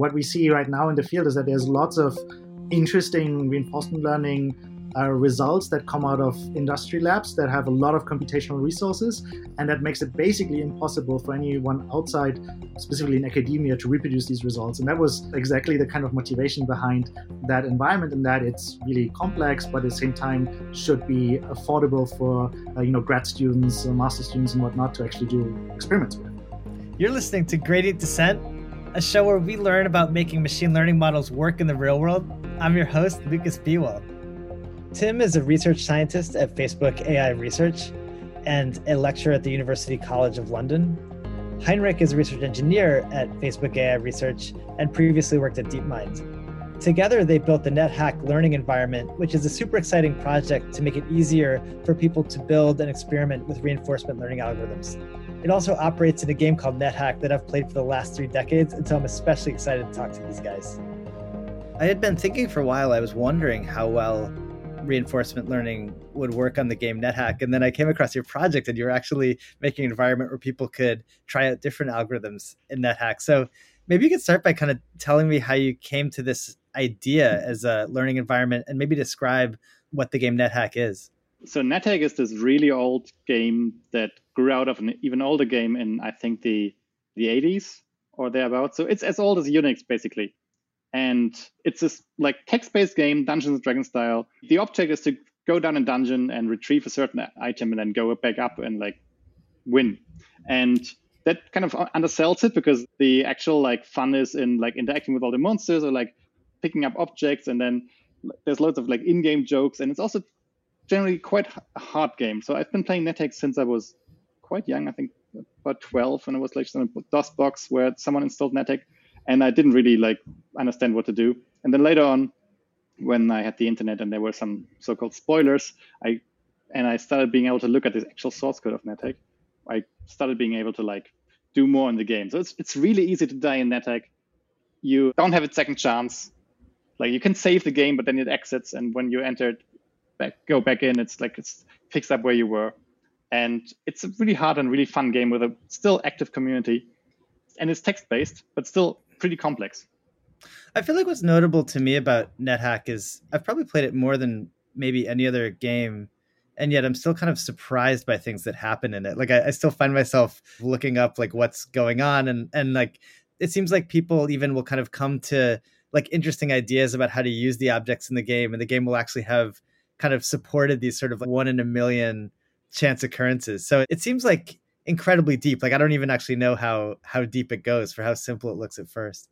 what we see right now in the field is that there's lots of interesting reinforcement learning uh, results that come out of industry labs that have a lot of computational resources, and that makes it basically impossible for anyone outside, specifically in academia, to reproduce these results. And that was exactly the kind of motivation behind that environment, in that it's really complex, but at the same time should be affordable for uh, you know grad students, master students, and whatnot to actually do experiments with. You're listening to Gradient Descent, a show where we learn about making machine learning models work in the real world. I'm your host, Lukas Biewald. Tim is a research scientist at Facebook AI Research and a lecturer at the University College of London. Heinrich is a research engineer at Facebook AI Research and previously worked at DeepMind. Together, they built the NetHack learning environment, which is a super exciting project to make it easier for people to build and experiment with reinforcement learning algorithms. It also operates in a game called NetHack that I've played for the last three decades, and so I'm especially excited to talk to these guys. I had been thinking for a while, I was wondering how well reinforcement learning would work on the game NetHack. And then I came across your project and you're actually making an environment where people could try out different algorithms in NetHack. So maybe you could start by kind of telling me how you came to this idea as a learning environment and maybe describe what the game NetHack is. So NetHack is this really old game that grew out of an even older game in I think the the 80s or thereabouts. So it's as old as Unix basically and it's this like text-based game, Dungeons and Dragons style. The object is to go down a dungeon and retrieve a certain item, and then go back up and like win. And that kind of undersells it because the actual like fun is in like interacting with all the monsters or like picking up objects, and then there's loads of like in-game jokes, and it's also generally quite a hard game. So I've been playing NetHack since I was quite young. I think about 12 when I was like in a DOS box where someone installed NetHack and I didn't really like understand what to do. And then later on, when I had the internet and there were some so-called spoilers, I and I started being able to look at the actual source code of NetHack. I started being able to like do more in the game. So it's it's really easy to die in NetHack. You don't have a second chance. Like you can save the game, but then it exits, and when you enter it, back go back in, it's like it's picks up where you were. And it's a really hard and really fun game with a still active community. And it's text based, but still pretty complex. I feel like what's notable to me about NetHack is I've probably played it more than maybe any other game, and yet I'm still kind of surprised by things that happen in it. Like I, I still find myself looking up like what's going on, and and like it seems like people even will kind of come to like interesting ideas about how to use the objects in the game, and the game will actually have kind of supported these sort of like one in a million chance occurrences. So it seems like incredibly deep. Like I don't even actually know how how deep it goes for how simple it looks at first.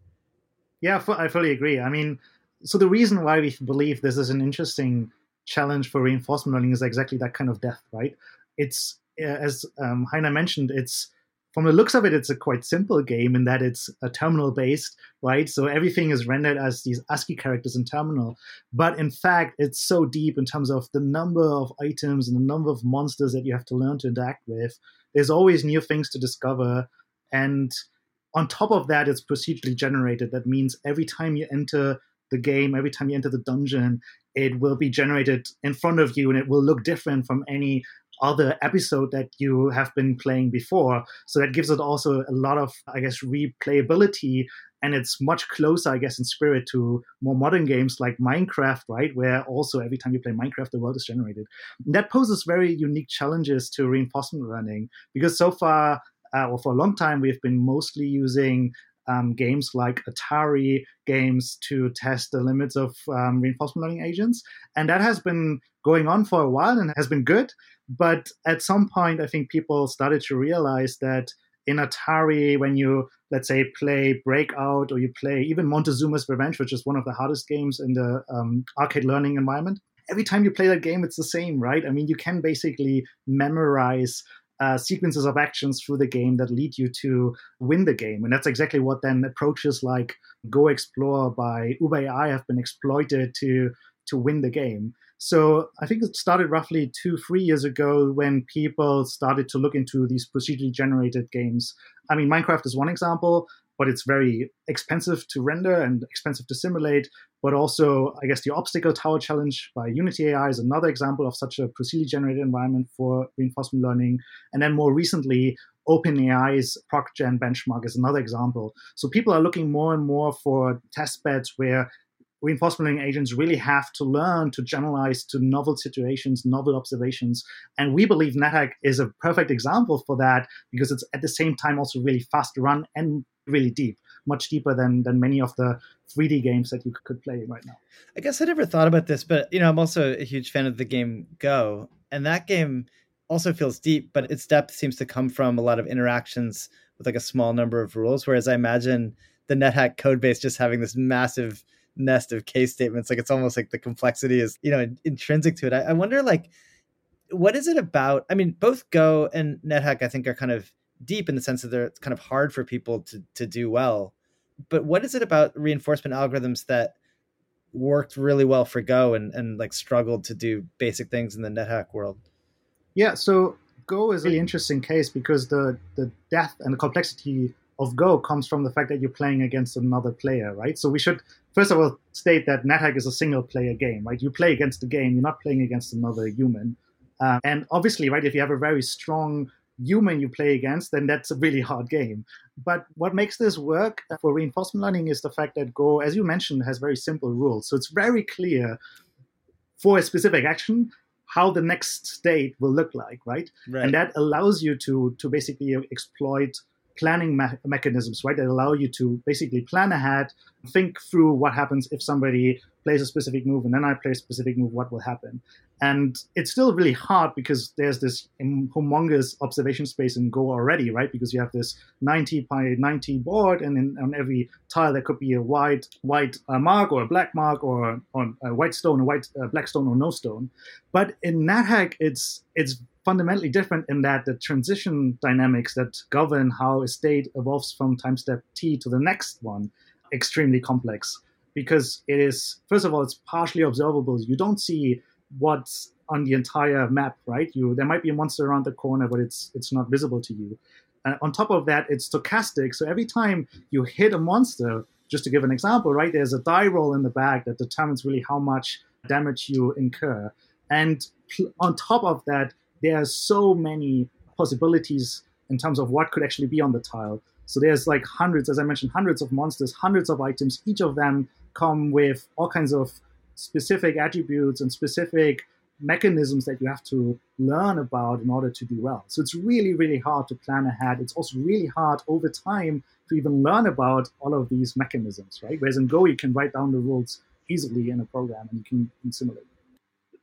Yeah, I fully agree. I mean, so the reason why we believe this is an interesting challenge for reinforcement learning is exactly that kind of depth, right? It's as um, Heiner mentioned, it's from the looks of it, it's a quite simple game in that it's a terminal based, right? So everything is rendered as these ASCII characters in terminal. But in fact, it's so deep in terms of the number of items and the number of monsters that you have to learn to interact with. There's always new things to discover. And on top of that, it's procedurally generated. That means every time you enter the game, every time you enter the dungeon, it will be generated in front of you and it will look different from any other episode that you have been playing before. So that gives it also a lot of, I guess, replayability. And it's much closer, I guess, in spirit to more modern games like Minecraft, right? Where also every time you play Minecraft, the world is generated. And that poses very unique challenges to reinforcement learning because so far, uh, or for a long time, we've been mostly using um, games like Atari games to test the limits of um, reinforcement learning agents. And that has been going on for a while and has been good. But at some point, I think people started to realize that in Atari, when you, let's say, play Breakout or you play even Montezuma's Revenge, which is one of the hardest games in the um, arcade learning environment, every time you play that game, it's the same, right? I mean, you can basically memorize uh, sequences of actions through the game that lead you to win the game. And that's exactly what then approaches like Go Explore by Uber AI have been exploited to to win the game. So I think it started roughly two, three years ago when people started to look into these procedurally generated games. I mean, Minecraft is one example, but it's very expensive to render and expensive to simulate. But also, I guess the Obstacle Tower Challenge by Unity AI is another example of such a procedurally generated environment for reinforcement learning. And then more recently, OpenAI's ProcGen benchmark is another example. So people are looking more and more for test beds where reinforcement learning agents really have to learn to generalize to novel situations, novel observations. And we believe NetHack is a perfect example for that because it's at the same time also really fast run and really deep, much deeper than than many of the 3D games that you could play right now. I guess I never thought about this, but you know, I'm also a huge fan of the game Go, and that game also feels deep, but its depth seems to come from a lot of interactions with like a small number of rules. Whereas I imagine the NetHack code base just having this massive nest of case statements. Like it's almost like the complexity is, you know, intrinsic to it. I, I wonder like what is it about? I mean, both Go and NetHack, I think, are kind of deep in the sense that they're kind of hard for people to to do well. But what is it about reinforcement algorithms that worked really well for Go and, and like struggled to do basic things in the NetHack world? Yeah, so Go is an really interesting case because the the depth and the complexity of Go comes from the fact that you're playing against another player, right? So we should first of all state that NetHack is a single player game, right? You play against the game, you're not playing against another human. Uh, and obviously, right, if you have a very strong human you play against, then that's a really hard game. But what makes this work for reinforcement learning is the fact that Go, as you mentioned, has very simple rules. So it's very clear for a specific action how the next state will look like, right? right. And that allows you to to basically exploit planning me- mechanisms, right, that allow you to basically plan ahead, think through what happens if somebody plays a specific move and then I play a specific move, what will happen. And it's still really hard because there's this humongous observation space in Go already, right? Because you have this 90 by 90 board, and in, on every tile there could be a white white uh, mark or a black mark or on a white stone, a white uh, black stone or no stone. But in NetHack, it's it's fundamentally different in that the transition dynamics that govern how a state evolves from time step t to the next one extremely complex. Because it is first of all it's partially observable. You don't see what's on the entire map right? You there might be a monster around the corner but it's it's not visible to you. Uh, on top of that it's stochastic. So every time you hit a monster just to give an example right there's a die roll in the back that determines really how much damage you incur. And on top of that there are so many possibilities in terms of what could actually be on the tile. So there's like hundreds, as I mentioned, hundreds of monsters, hundreds of items. Each of them come with all kinds of specific attributes and specific mechanisms that you have to learn about in order to do well. So it's really, really hard to plan ahead. It's also really hard over time to even learn about all of these mechanisms, right? Whereas in Go, you can write down the rules easily in a program and you can, simulate.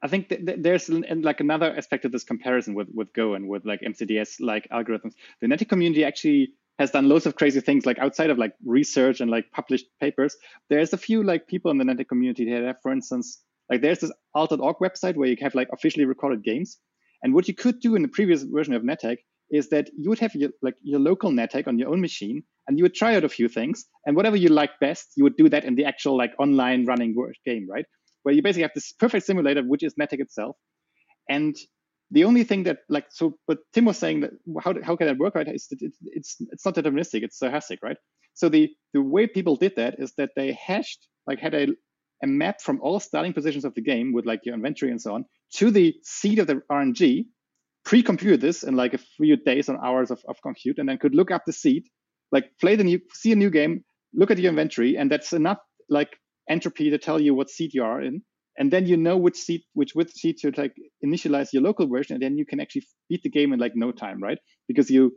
I think th- th- there's like another aspect of this comparison with with Go and with like MCTS like algorithms. The NetHack community actually has done loads of crazy things like outside of like research and like published papers. There's a few like people in the NetHack community that have, for instance, like there's this alt.org website where you have like officially recorded games. And what you could do in the previous version of NetHack is that you would have your like your local NetHack on your own machine and you would try out a few things and whatever you like best, you would do that in the actual like online running game, right? Where you basically have this perfect simulator, which is NetHack itself. And the only thing that like so but tim was saying that how, how can that work right it's, it's it's not deterministic it's stochastic right so the the way people did that is that they hashed like had a, a map from all starting positions of the game with like your inventory and so on to the seed of the rng pre-compute this in like a few days and hours of, of compute and then could look up the seed like play the new see a new game look at your inventory and that's enough like entropy to tell you what seed you are in. And then you know which seed which which seed to like initialize your local version and then you can actually beat the game in like no time right? Because you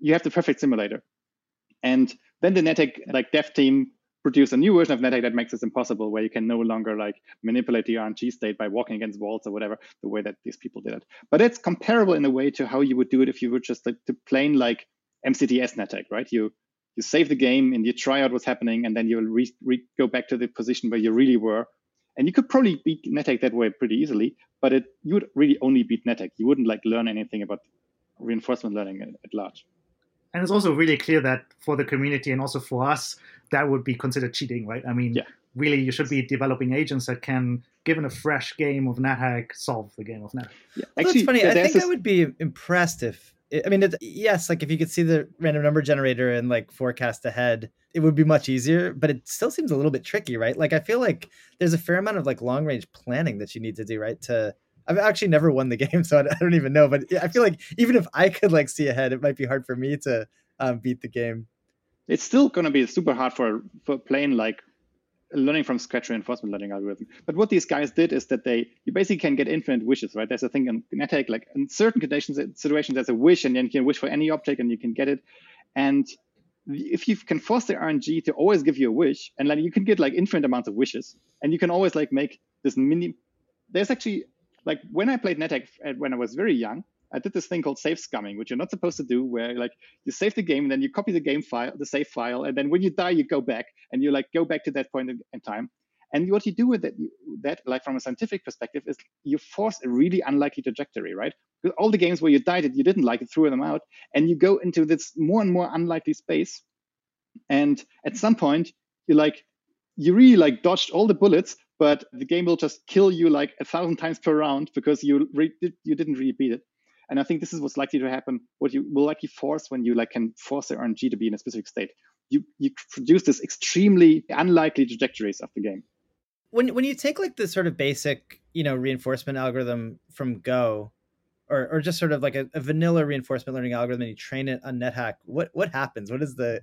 you have the perfect simulator. And then the NetHack like dev team produced a new version of NetHack that makes this impossible where you can no longer like manipulate the rng state by walking against walls or whatever the way that these people did it. But it's comparable in a way to how you would do it if you were just like to plain like MCTS NetHack right? You you save the game and you try out what's happening, and then you'll re- re- go back to the position where you really were. And you could probably beat NetHack that way pretty easily, but it you would really only beat NetHack. You wouldn't like learn anything about reinforcement learning at, at large. And it's also really clear that for the community and also for us, that would be considered cheating, right? I mean, yeah. really, you should be developing agents that can, given a fresh game of NetHack, solve the game of NetHack. Yeah. Well, Actually, that's funny. I think this... I would be impressed if I mean, it's, yes, like if you could see the random number generator and like forecast ahead, it would be much easier. But it still seems a little bit tricky, right? Like I feel like there's a fair amount of like long range planning that you need to do, right? To I've actually never won the game, so I don't even know. But I feel like even if I could like see ahead, it might be hard for me to um, beat the game. It's still going to be super hard for for playing like learning from scratch reinforcement learning algorithm. But what these guys did is that they you basically can get infinite wishes, right? There's a thing in NetHack, like in certain conditions uh, situations, there's a wish, and then you can wish for any object and you can get it. And if you can force the RNG to always give you a wish, and like you can get like infinite amounts of wishes, and you can always like make this mini. There's actually like when I played NetHack uh, when I was very young, I did this thing called save scumming, which you're not supposed to do, where like you save the game and then you copy the game file, the save file, and then when you die, you go back and you like go back to that point in time. And what you do with that, that like from a scientific perspective, is you force a really unlikely trajectory, right? Because all the games where you died it, you didn't like it, threw them out, and you go into this more and more unlikely space. And at some point, you like you really like dodged all the bullets, but the game will just kill you like a thousand times per round because you re- you didn't really beat it. And I think this is what's likely to happen. What you will likely force when you like can force the RNG to be in a specific state. You you produce this extremely unlikely trajectories of the game. When when you take like the sort of basic you know reinforcement algorithm from Go, or or just sort of like a, a vanilla reinforcement learning algorithm, and you train it on NetHack, what what happens? What does the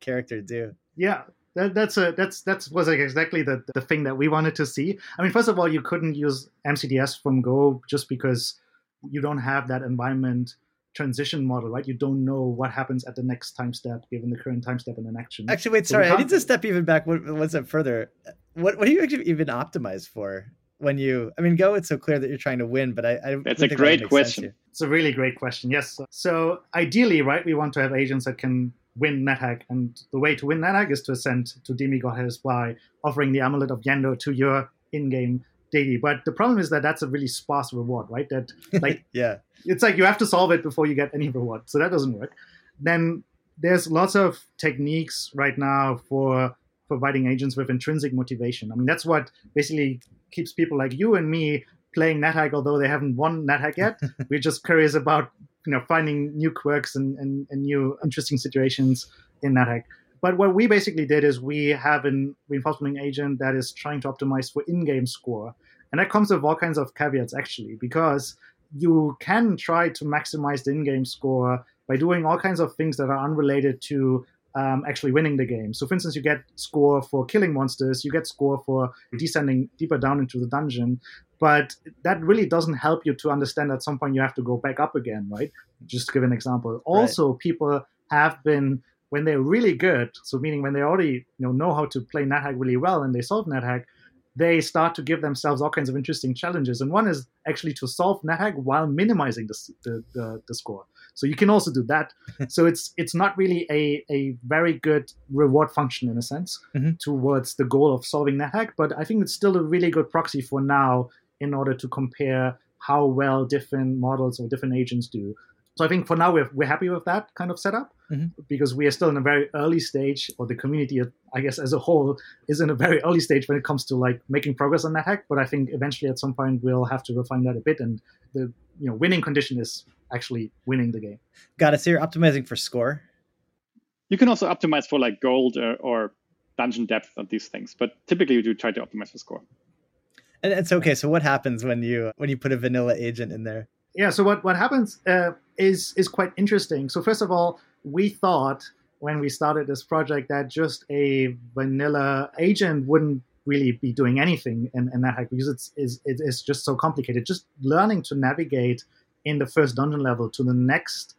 character do? Yeah, that, that's a that's that's was like exactly the the thing that we wanted to see. I mean, first of all, you couldn't use MCTS from Go just because you don't have that environment transition model, right? You don't know what happens at the next time step given the current time step in an action. Actually, wait, so sorry, I need to step even back one step further. What what do you actually even optimize for? When you, I mean, Go, it's so clear that you're trying to win, but I, I that's a great question. It's a really great question. Yes. So ideally, right, we want to have agents that can win NetHack, and the way to win NetHack is to ascend to Demigoddess by offering the Amulet of Yendor to your in-game deity. But the problem is that that's a really sparse reward, right? That like yeah, it's like you have to solve it before you get any reward. So that doesn't work. Then there's lots of techniques right now for providing agents with intrinsic motivation. I mean, that's what basically keeps people like you and me playing NetHack, although they haven't won NetHack yet. We're just curious about you know finding new quirks and, and, and new interesting situations in NetHack. But what we basically did is we have an reinforcement agent that is trying to optimize for in-game score. And that comes with all kinds of caveats actually, because you can try to maximize the in-game score by doing all kinds of things that are unrelated to um, actually winning the game. So, for instance, you get score for killing monsters, you get score for descending deeper down into the dungeon, but that really doesn't help you to understand at some point you have to go back up again, right? Just to give an example. Also, right. people have been when they're really good, so meaning when they already you know know how to play NetHack really well and they solve NetHack, they start to give themselves all kinds of interesting challenges. And one is actually to solve NetHack while minimizing the, the, the, the score. So you can also do that. so it's it's not really a, a very good reward function in a sense mm-hmm. towards the goal of solving NetHack, but I think it's still a really good proxy for now in order to compare how well different models or different agents do. So I think for now we're, we're happy with that kind of setup mm-hmm. because we are still in a very early stage, or the community, I guess, as a whole, is in a very early stage when it comes to like making progress on NetHack. But I think eventually, at some point, we'll have to refine that a bit, and the you know winning condition is actually winning the game. Got it. So you're optimizing for score. You can also optimize for like gold or, or dungeon depth of these things, but typically you do try to optimize for score. And it's okay. So what happens when you when you put a vanilla agent in there? Yeah. So what what happens uh, is is quite interesting. So first of all, we thought when we started this project that just a vanilla agent wouldn't really be doing anything in, in NetHack because it's, it's, it's just so complicated. Just learning to navigate in the first dungeon level to the next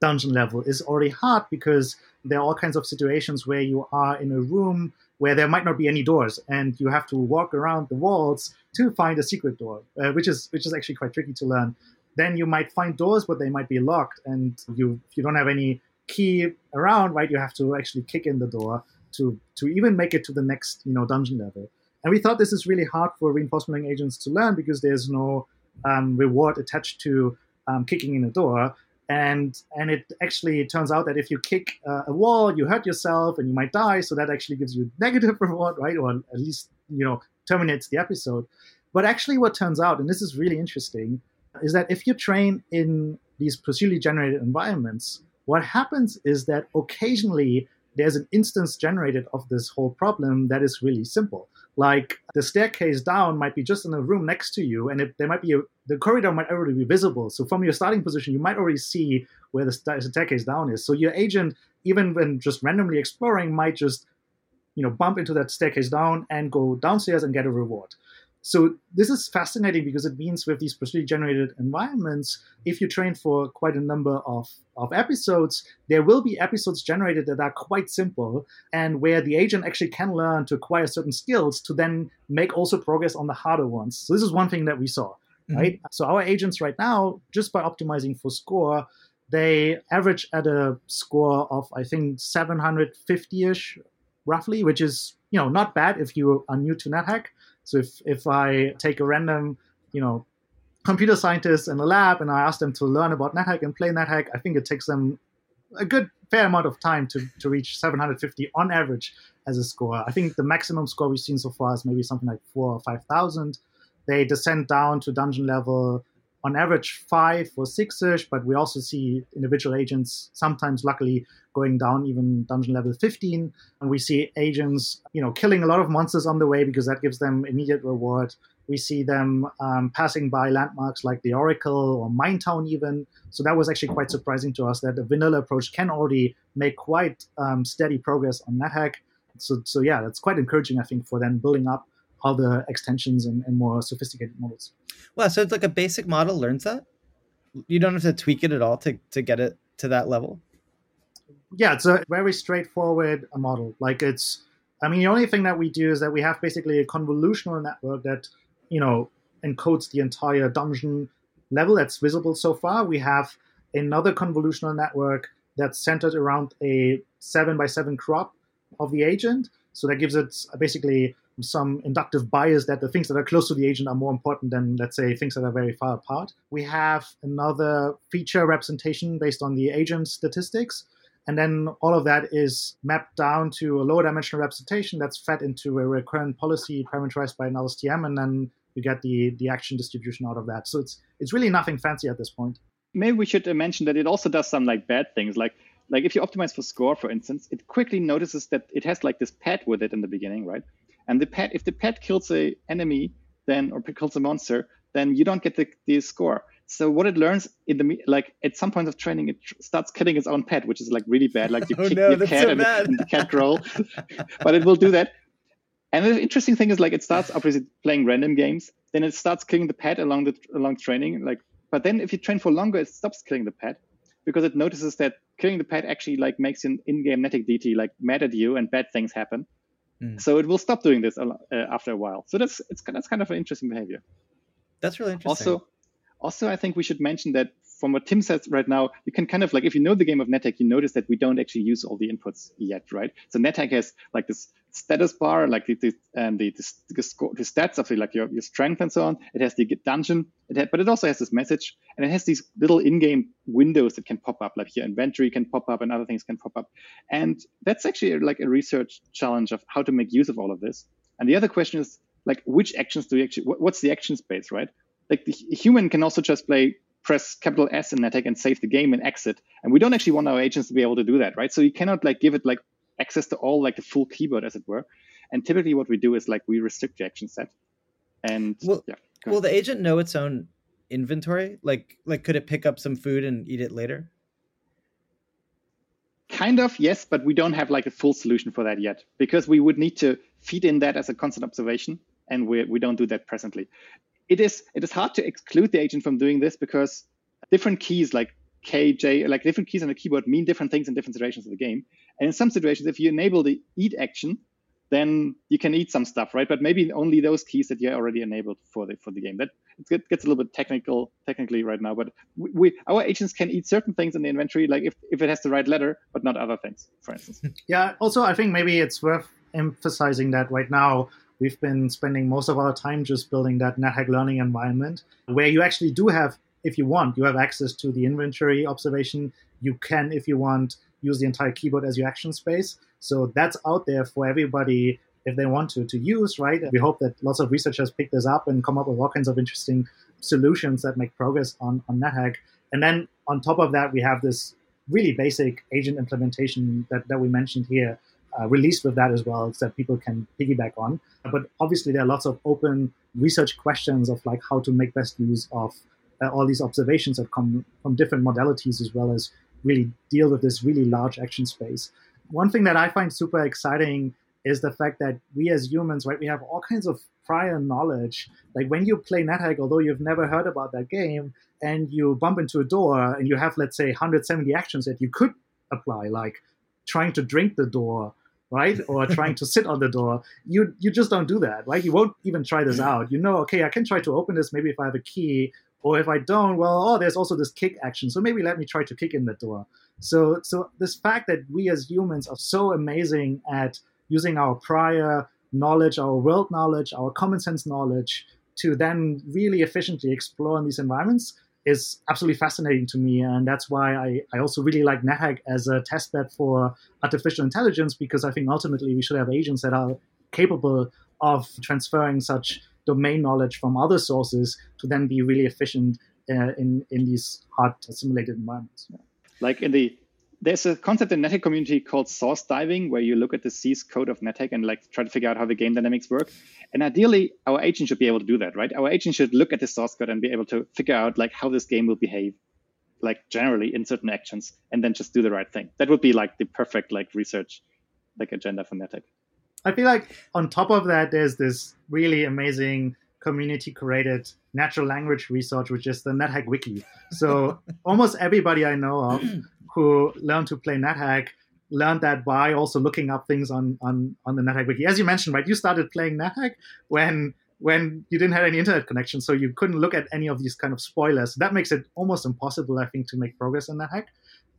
dungeon level is already hard because there are all kinds of situations where you are in a room where there might not be any doors and you have to walk around the walls to find a secret door, uh, which is which is actually quite tricky to learn. Then you might find doors, but they might be locked, and you if you don't have any key around, right? You have to actually kick in the door to to even make it to the next you know dungeon level. And we thought this is really hard for reinforcement agents to learn because there's no um, reward attached to um, kicking in a door. And and it actually turns out that if you kick uh, a wall, you hurt yourself and you might die. So that actually gives you negative reward, right? Or at least you know terminates the episode. But actually, what turns out, and this is really interesting, is that if you train in these procedurally generated environments, what happens is that occasionally there's an instance generated of this whole problem that is really simple. like the staircase down might be just in a room next to you and it, there might be a, the corridor might already be visible. So from your starting position you might already see where the staircase down is. So your agent even when just randomly exploring might just you know bump into that staircase down and go downstairs and get a reward so this is fascinating because it means with these procedurally generated environments, if you train for quite a number of, of episodes, there will be episodes generated that are quite simple and where the agent actually can learn to acquire certain skills to then make also progress on the harder ones. So this is one thing that we saw, mm-hmm. right? So our agents right now, just by optimizing for score, they average at a score of I think 750-ish roughly, which is you know not bad if you are new to NetHack so if if I take a random, you know, computer scientist in a lab and I ask them to learn about NetHack and play NetHack, I think it takes them a good fair amount of time to, to reach 750 on average as a score. I think the maximum score we've seen so far is maybe something like four or 5,000. They descend down to dungeon level on average five or six ish, but we also see individual agents sometimes, luckily, going down even dungeon level 15. And we see agents, you know, killing a lot of monsters on the way because that gives them immediate reward. We see them um, passing by landmarks like the Oracle or Minetown, even. So that was actually quite surprising to us that the vanilla approach can already make quite um, steady progress on NetHack. So, so yeah, that's quite encouraging, I think, for them building up other extensions and, and more sophisticated models. Well, so it's like a basic model learns that. You don't have to tweak it at all to to get it to that level. Yeah, it's a very straightforward model. Like it's, I mean, the only thing that we do is that we have basically a convolutional network that you know encodes the entire dungeon level that's visible so far. We have another convolutional network that's centered around a seven by seven crop of the agent. So that gives it basically some inductive bias that the things that are close to the agent are more important than, let's say, things that are very far apart. We have another feature representation based on the agent statistics. And then all of that is mapped down to a lower dimensional representation that's fed into a recurrent policy parameterized by an LSTM, and then you get the, the action distribution out of that. So it's it's really nothing fancy at this point. Maybe we should mention that it also does some like bad things. Like like if you optimize for score, for instance, it quickly notices that it has like this pad with it in the beginning, right? And the pet, if the pet kills a enemy, then or kills a monster, then you don't get the, the score. So what it learns in the like at some point of training, it starts killing its own pet, which is like really bad. Like you oh, kick no, your cat so and, and, the cat growl, but it will do that. And the interesting thing is like it starts obviously playing random games, then it starts killing the pet along the along training. Like, but then if you train for longer, it stops killing the pet because it notices that killing the pet actually like makes an in-game netic DT like mad at you and bad things happen. Mm. So it will stop doing this uh, after a while. So that's it's that's kind of an interesting behavior. That's really interesting. Also, also I think we should mention that from what Tim says right now, you can kind of like if you know the game of NetHack, you notice that we don't actually use all the inputs yet, right? So NetHack has like this status bar, like the the, um, the, the, the, the stats of the, like your, your strength and so on. It has the dungeon, it had, but it also has this message, and it has these little in-game windows that can pop up, like your inventory can pop up and other things can pop up, and that's actually like a research challenge of how to make use of all of this. And the other question is like which actions do you actually? What's the action space, right? Like the human can also just play press capital S in NetHack and save the game and exit. And we don't actually want our agents to be able to do that, right? So you cannot like give it like access to all like the full keyboard as it were. And typically what we do is like we restrict the action set. And will, yeah. Will the agent know its own inventory? Like like could it pick up some food and eat it later? Kind of, yes, but we don't have like a full solution for that yet because we would need to feed in that as a constant observation and we, we don't do that presently it is it is hard to exclude the agent from doing this because different keys like K, J, like different keys on the keyboard mean different things in different situations of the game. And in some situations, if you enable the eat action, then you can eat some stuff, right? But maybe only those keys that you already enabled for the for the game. That it gets a little bit technical technically right now, but we, we, our agents can eat certain things in the inventory, like if, if it has the right letter, but not other things, for instance. Yeah. Also, I think maybe it's worth emphasizing that right now we've been spending most of our time just building that NetHack learning environment where you actually do have, if you want, you have access to the inventory observation. You can, if you want, use the entire keyboard as your action space. So that's out there for everybody if they want to to use, right? We hope that lots of researchers pick this up and come up with all kinds of interesting solutions that make progress on, on NetHack. And then on top of that, we have this really basic agent implementation that, that we mentioned here uh, released with that as well so that people can piggyback on. But obviously, there are lots of open research questions of like how to make best use of uh, all these observations that come from different modalities as well as really deal with this really large action space. One thing that I find super exciting is the fact that we as humans, right, we have all kinds of prior knowledge. Like when you play NetHack, although you've never heard about that game, and you bump into a door and you have, let's say, 170 actions that you could apply, like trying to drink the door, right, or trying to sit on the door, you you just don't do that, right? You won't even try this out. You know, okay, I can try to open this maybe if I have a key, or if I don't, well, oh, there's also this kick action, so maybe let me try to kick in the door. So, so this fact that we as humans are so amazing at using our prior knowledge, our world knowledge, our common sense knowledge to then really efficiently explore in these environments is absolutely fascinating to me. And that's why I, I also really like NetHack as a testbed for artificial intelligence, because I think ultimately we should have agents that are capable of transferring such domain knowledge from other sources to then be really efficient uh, in, in these hard simulated environments. Like in the there's a concept in NetHack community called source diving, where you look at the source code of NetHack and like try to figure out how the game dynamics work. And ideally, our agent should be able to do that, right? Our agent should look at the source code and be able to figure out like how this game will behave, like generally in certain actions, and then just do the right thing. That would be like the perfect like research, like agenda for NetHack. I feel like on top of that, there's this really amazing community created natural language research, which is the NetHack Wiki. So almost everybody I know of who learned to play NetHack learned that by also looking up things on on on the NetHack wiki. As you mentioned, right, you started playing NetHack when when you didn't have any internet connection, so you couldn't look at any of these kind of spoilers. That makes it almost impossible, I think, to make progress in NetHack.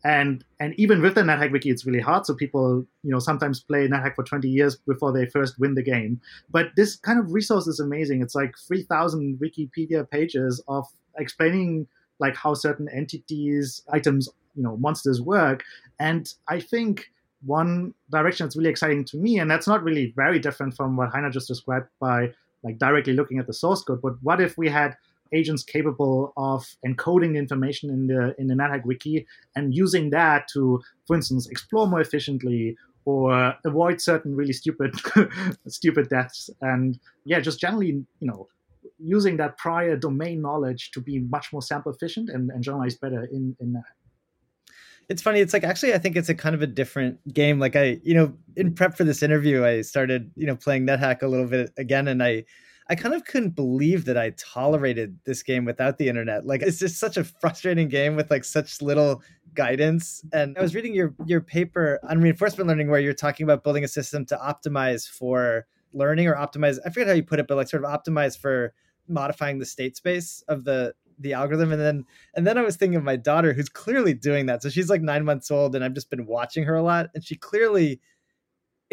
And and even with the NetHack wiki, it's really hard. So people, you know, sometimes play NetHack for 20 years before they first win the game. But this kind of resource is amazing. It's like 3,000 Wikipedia pages of explaining like how certain entities, items you know monsters work and i think one direction that's really exciting to me and that's not really very different from what heiner just described by like directly looking at the source code but what if we had agents capable of encoding the information in the in the NetHack wiki and using that to, for instance, explore more efficiently or avoid certain really stupid stupid deaths and yeah, just generally you know using that prior domain knowledge to be much more sample efficient and, and generalize better in in NetHack it's funny. It's like actually, I think it's a kind of a different game. Like I, you know, in prep for this interview, I started, you know, playing NetHack a little bit again, and I, I kind of couldn't believe that I tolerated this game without the internet. Like it's just such a frustrating game with like such little guidance. And I was reading your your paper on reinforcement learning where you're talking about building a system to optimize for learning or optimize. I forget how you put it, but like sort of optimize for modifying the state space of the the algorithm and then and then i was thinking of my daughter who's clearly doing that so she's like nine months old and i've just been watching her a lot and she clearly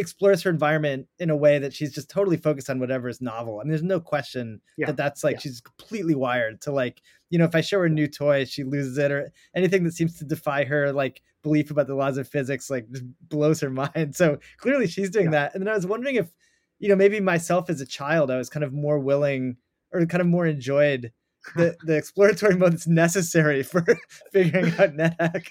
explores her environment in a way that she's just totally focused on whatever is novel. I mean, there's no question yeah. that that's like yeah. she's completely wired to like, you know, if I show her a new toy, she loses it, or anything that seems to defy her like belief about the laws of physics, like just blows her mind. So clearly she's doing yeah. that. And then I was wondering if, you know, maybe myself as a child, I was kind of more willing or kind of more enjoyed the, the exploratory mode that's necessary for figuring out NetHack.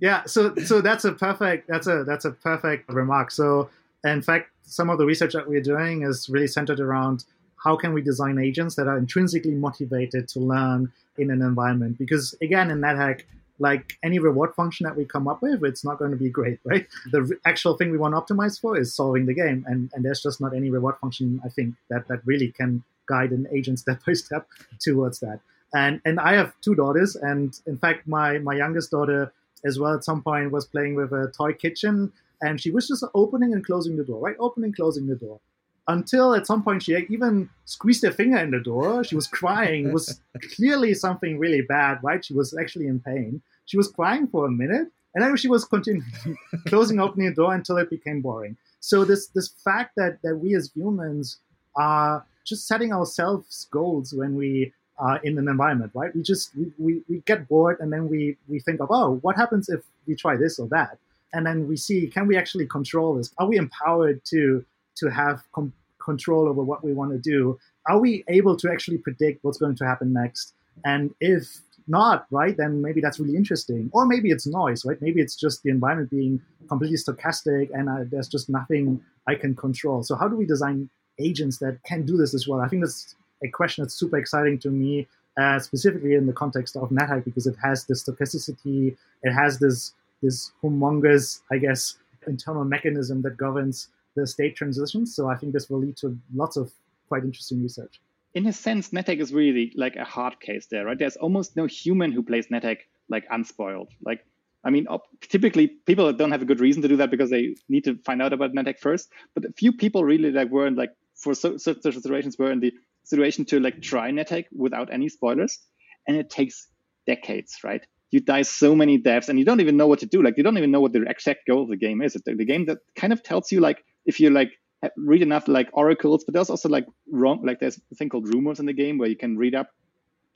yeah, so so that's a perfect that's a that's a perfect remark. So in fact, some of the research that we're doing is really centered around how can we design agents that are intrinsically motivated to learn in an environment? Because again, in NetHack, like any reward function that we come up with, it's not going to be great, right? The actual thing we want to optimize for is solving the game, and and there's just not any reward function I think that that really can guide an agent step by step towards that. And and I have two daughters, and in fact, my my youngest daughter as well at some point was playing with a toy kitchen, and she was just opening and closing the door, right, opening closing the door, until at some point she even squeezed her finger in the door. She was crying. it was clearly something really bad, right? She was actually in pain. She was crying for a minute, and then she was continuing closing, opening the door until it became boring. So this this fact that that we as humans are just setting ourselves goals when we are in an environment, right? We just we, we, we get bored and then we we think of oh, what happens if we try this or that, and then we see can we actually control this? Are we empowered to to have com- control over what we want to do? Are we able to actually predict what's going to happen next? And if not, right, then maybe that's really interesting. Or maybe it's noise, right? Maybe it's just the environment being completely stochastic and uh, there's just nothing I can control. So how do we design agents that can do this as well? I think that's a question that's super exciting to me, uh, specifically in the context of NetHack because it has this stochasticity, it has this this humongous, I guess, internal mechanism that governs the state transitions. So I think this will lead to lots of quite interesting research. In a sense, NetHack is really like a hard case there, right? There's almost no human who plays NetHack like unspoiled. Like, I mean, typically people don't have a good reason to do that because they need to find out about NetHack first. But a few people really like weren't like for certain situations were in the situation to like try NetHack without any spoilers, and it takes decades, right? You die so many deaths, and you don't even know what to do. Like you don't even know what the exact goal of the game is. The, the game that kind of tells you like if you like read enough like oracles, but there's also like wrong like there's a thing called rumors in the game where you can read up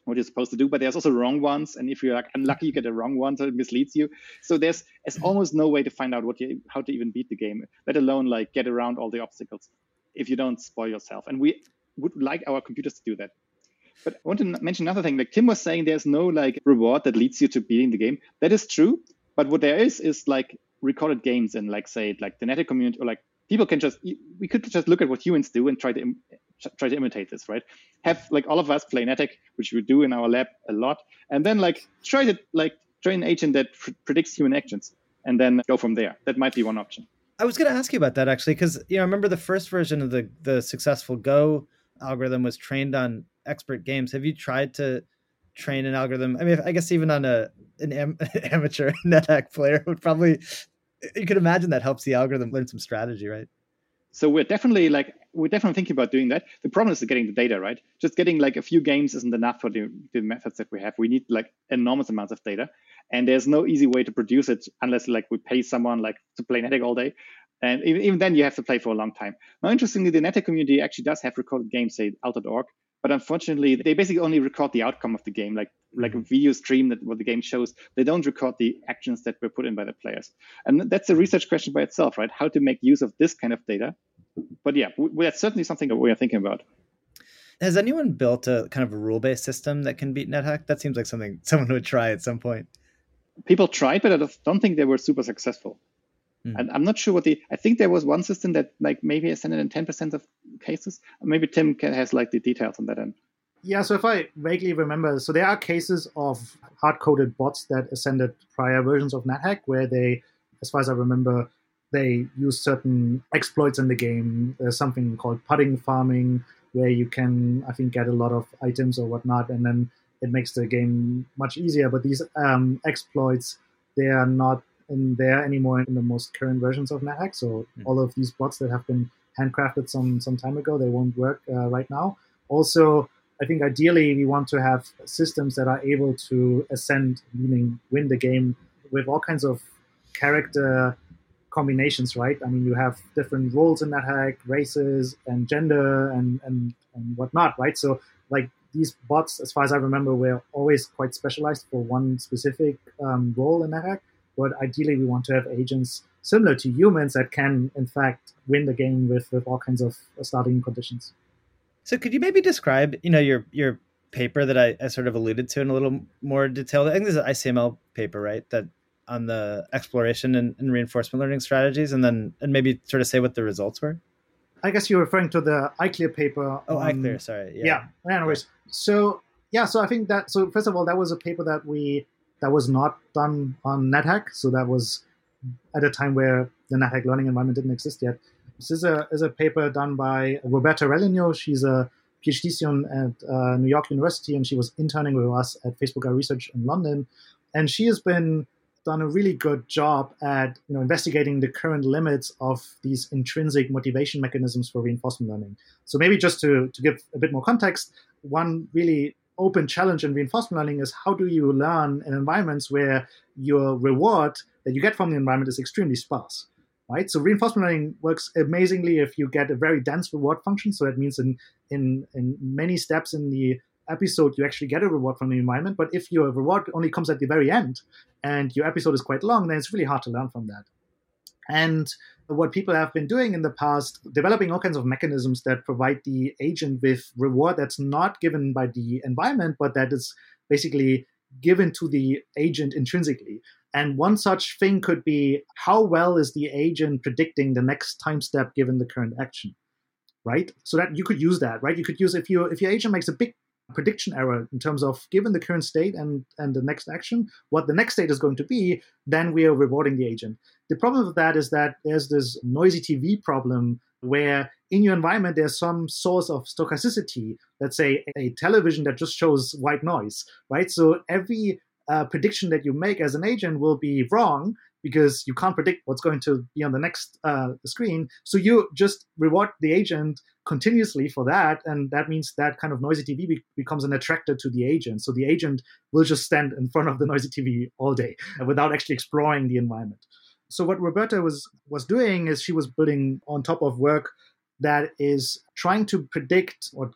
what you're supposed to do, but there's also wrong ones, and if you're like unlucky, you get a wrong one, so it misleads you. So there's there's almost no way to find out what you how to even beat the game, let alone like get around all the obstacles if you don't spoil yourself. And we would like our computers to do that. But I want to mention another thing. Like Tim was saying, there's no like reward that leads you to beating the game. That is true. But what there is is like recorded games and like say like the community or like people can just we could just look at what humans do and try to try to imitate this, right? Have like all of us play NetHack, which we do in our lab a lot, and then like try to like train an agent that pr- predicts human actions, and then go from there. That might be one option. I was going to ask you about that actually, because you know, I remember the first version of the the successful Go algorithm was trained on expert games. Have you tried to train an algorithm? I mean, I guess even on a an am, amateur NetHack player would probably you could imagine that helps the algorithm learn some strategy, right? So we're definitely like we're definitely thinking about doing that. The problem is getting the data, right? Just getting like a few games isn't enough for the, the methods that we have. We need like enormous amounts of data, and there's no easy way to produce it unless like we pay someone like to play NetHack all day. And even, even then, you have to play for a long time. Now, interestingly, the NetHack community actually does have recorded games, say alt.org, but unfortunately, they basically only record the outcome of the game, like like a video stream that what the game shows. They don't record the actions that were put in by the players, and that's a research question by itself, right? How to make use of this kind of data. But yeah, we, that's certainly something that we are thinking about. Has anyone built a kind of a rule-based system that can beat NetHack? That seems like something someone would try at some point. People tried, but I don't think they were super successful. Mm. And I'm not sure what the. I think there was one system that like maybe ascended in 10% of cases. Maybe Tim can, has like the details on that end. Yeah, so if I vaguely remember, so there are cases of hard-coded bots that ascended prior versions of NetHack where they, as far as I remember, they use certain exploits in the game. There's something called pudding farming where you can, I think, get a lot of items or whatnot, and then it makes the game much easier. But these um, exploits, they are not in there anymore in the most current versions of NetHack. So mm-hmm. all of these bots that have been handcrafted some some time ago, they won't work uh, right now. Also, I think ideally we want to have systems that are able to ascend, meaning win the game with all kinds of character combinations, right? I mean, you have different roles in NetHack, races and gender and, and, and whatnot, right? So like these bots, as far as I remember, were always quite specialized for one specific um, role in NetHack but ideally we want to have agents similar to humans that can in fact win the game with with all kinds of starting conditions. So could you maybe describe you know your your paper that I, I sort of alluded to in a little more detail? I think this is an icml paper right? That on the exploration and, and reinforcement learning strategies and then and maybe sort of say what the results were? I guess you're referring to the ICLR paper oh um, ICLR sorry. Yeah. Yeah. Anyways so yeah so i think that so first of all that was a paper that we that was not done on NetHack. So that was at a time where the NetHack learning environment didn't exist yet. This is a, is a paper done by Roberta Raileanu. She's a PhD student at uh, New York University, and she was interning with us at Facebook AI Research in London. And she has been done a really good job at you know investigating the current limits of these intrinsic motivation mechanisms for reinforcement learning. So maybe just to, to give a bit more context, one really open challenge in reinforcement learning is how do you learn in environments where your reward that you get from the environment is extremely sparse right? So reinforcement learning works amazingly if you get a very dense reward function. So that means in in in many steps in the episode you actually get a reward from the environment. But if your reward only comes at the very end and your episode is quite long then it's really hard to learn from that and what people have been doing in the past, developing all kinds of mechanisms that provide the agent with reward that's not given by the environment, but that is basically given to the agent intrinsically. And one such thing could be how well is the agent predicting the next time step given the current action, right? So that you could use that, right? You could use if you if your agent makes a big prediction error in terms of given the current state and and the next action, what the next state is going to be, then we are rewarding the agent. The problem with that is that there's this noisy TV problem where in your environment there's some source of stochasticity let's say a television that just shows white noise right so every uh, prediction that you make as an agent will be wrong because you can't predict what's going to be on the next uh, screen. So you just reward the agent continuously for that, and that means that kind of noisy TV be- becomes an attractor to the agent. So the agent will just stand in front of the noisy TV all day without actually exploring the environment. So what Roberta was was doing is she was building on top of work that is trying to predict or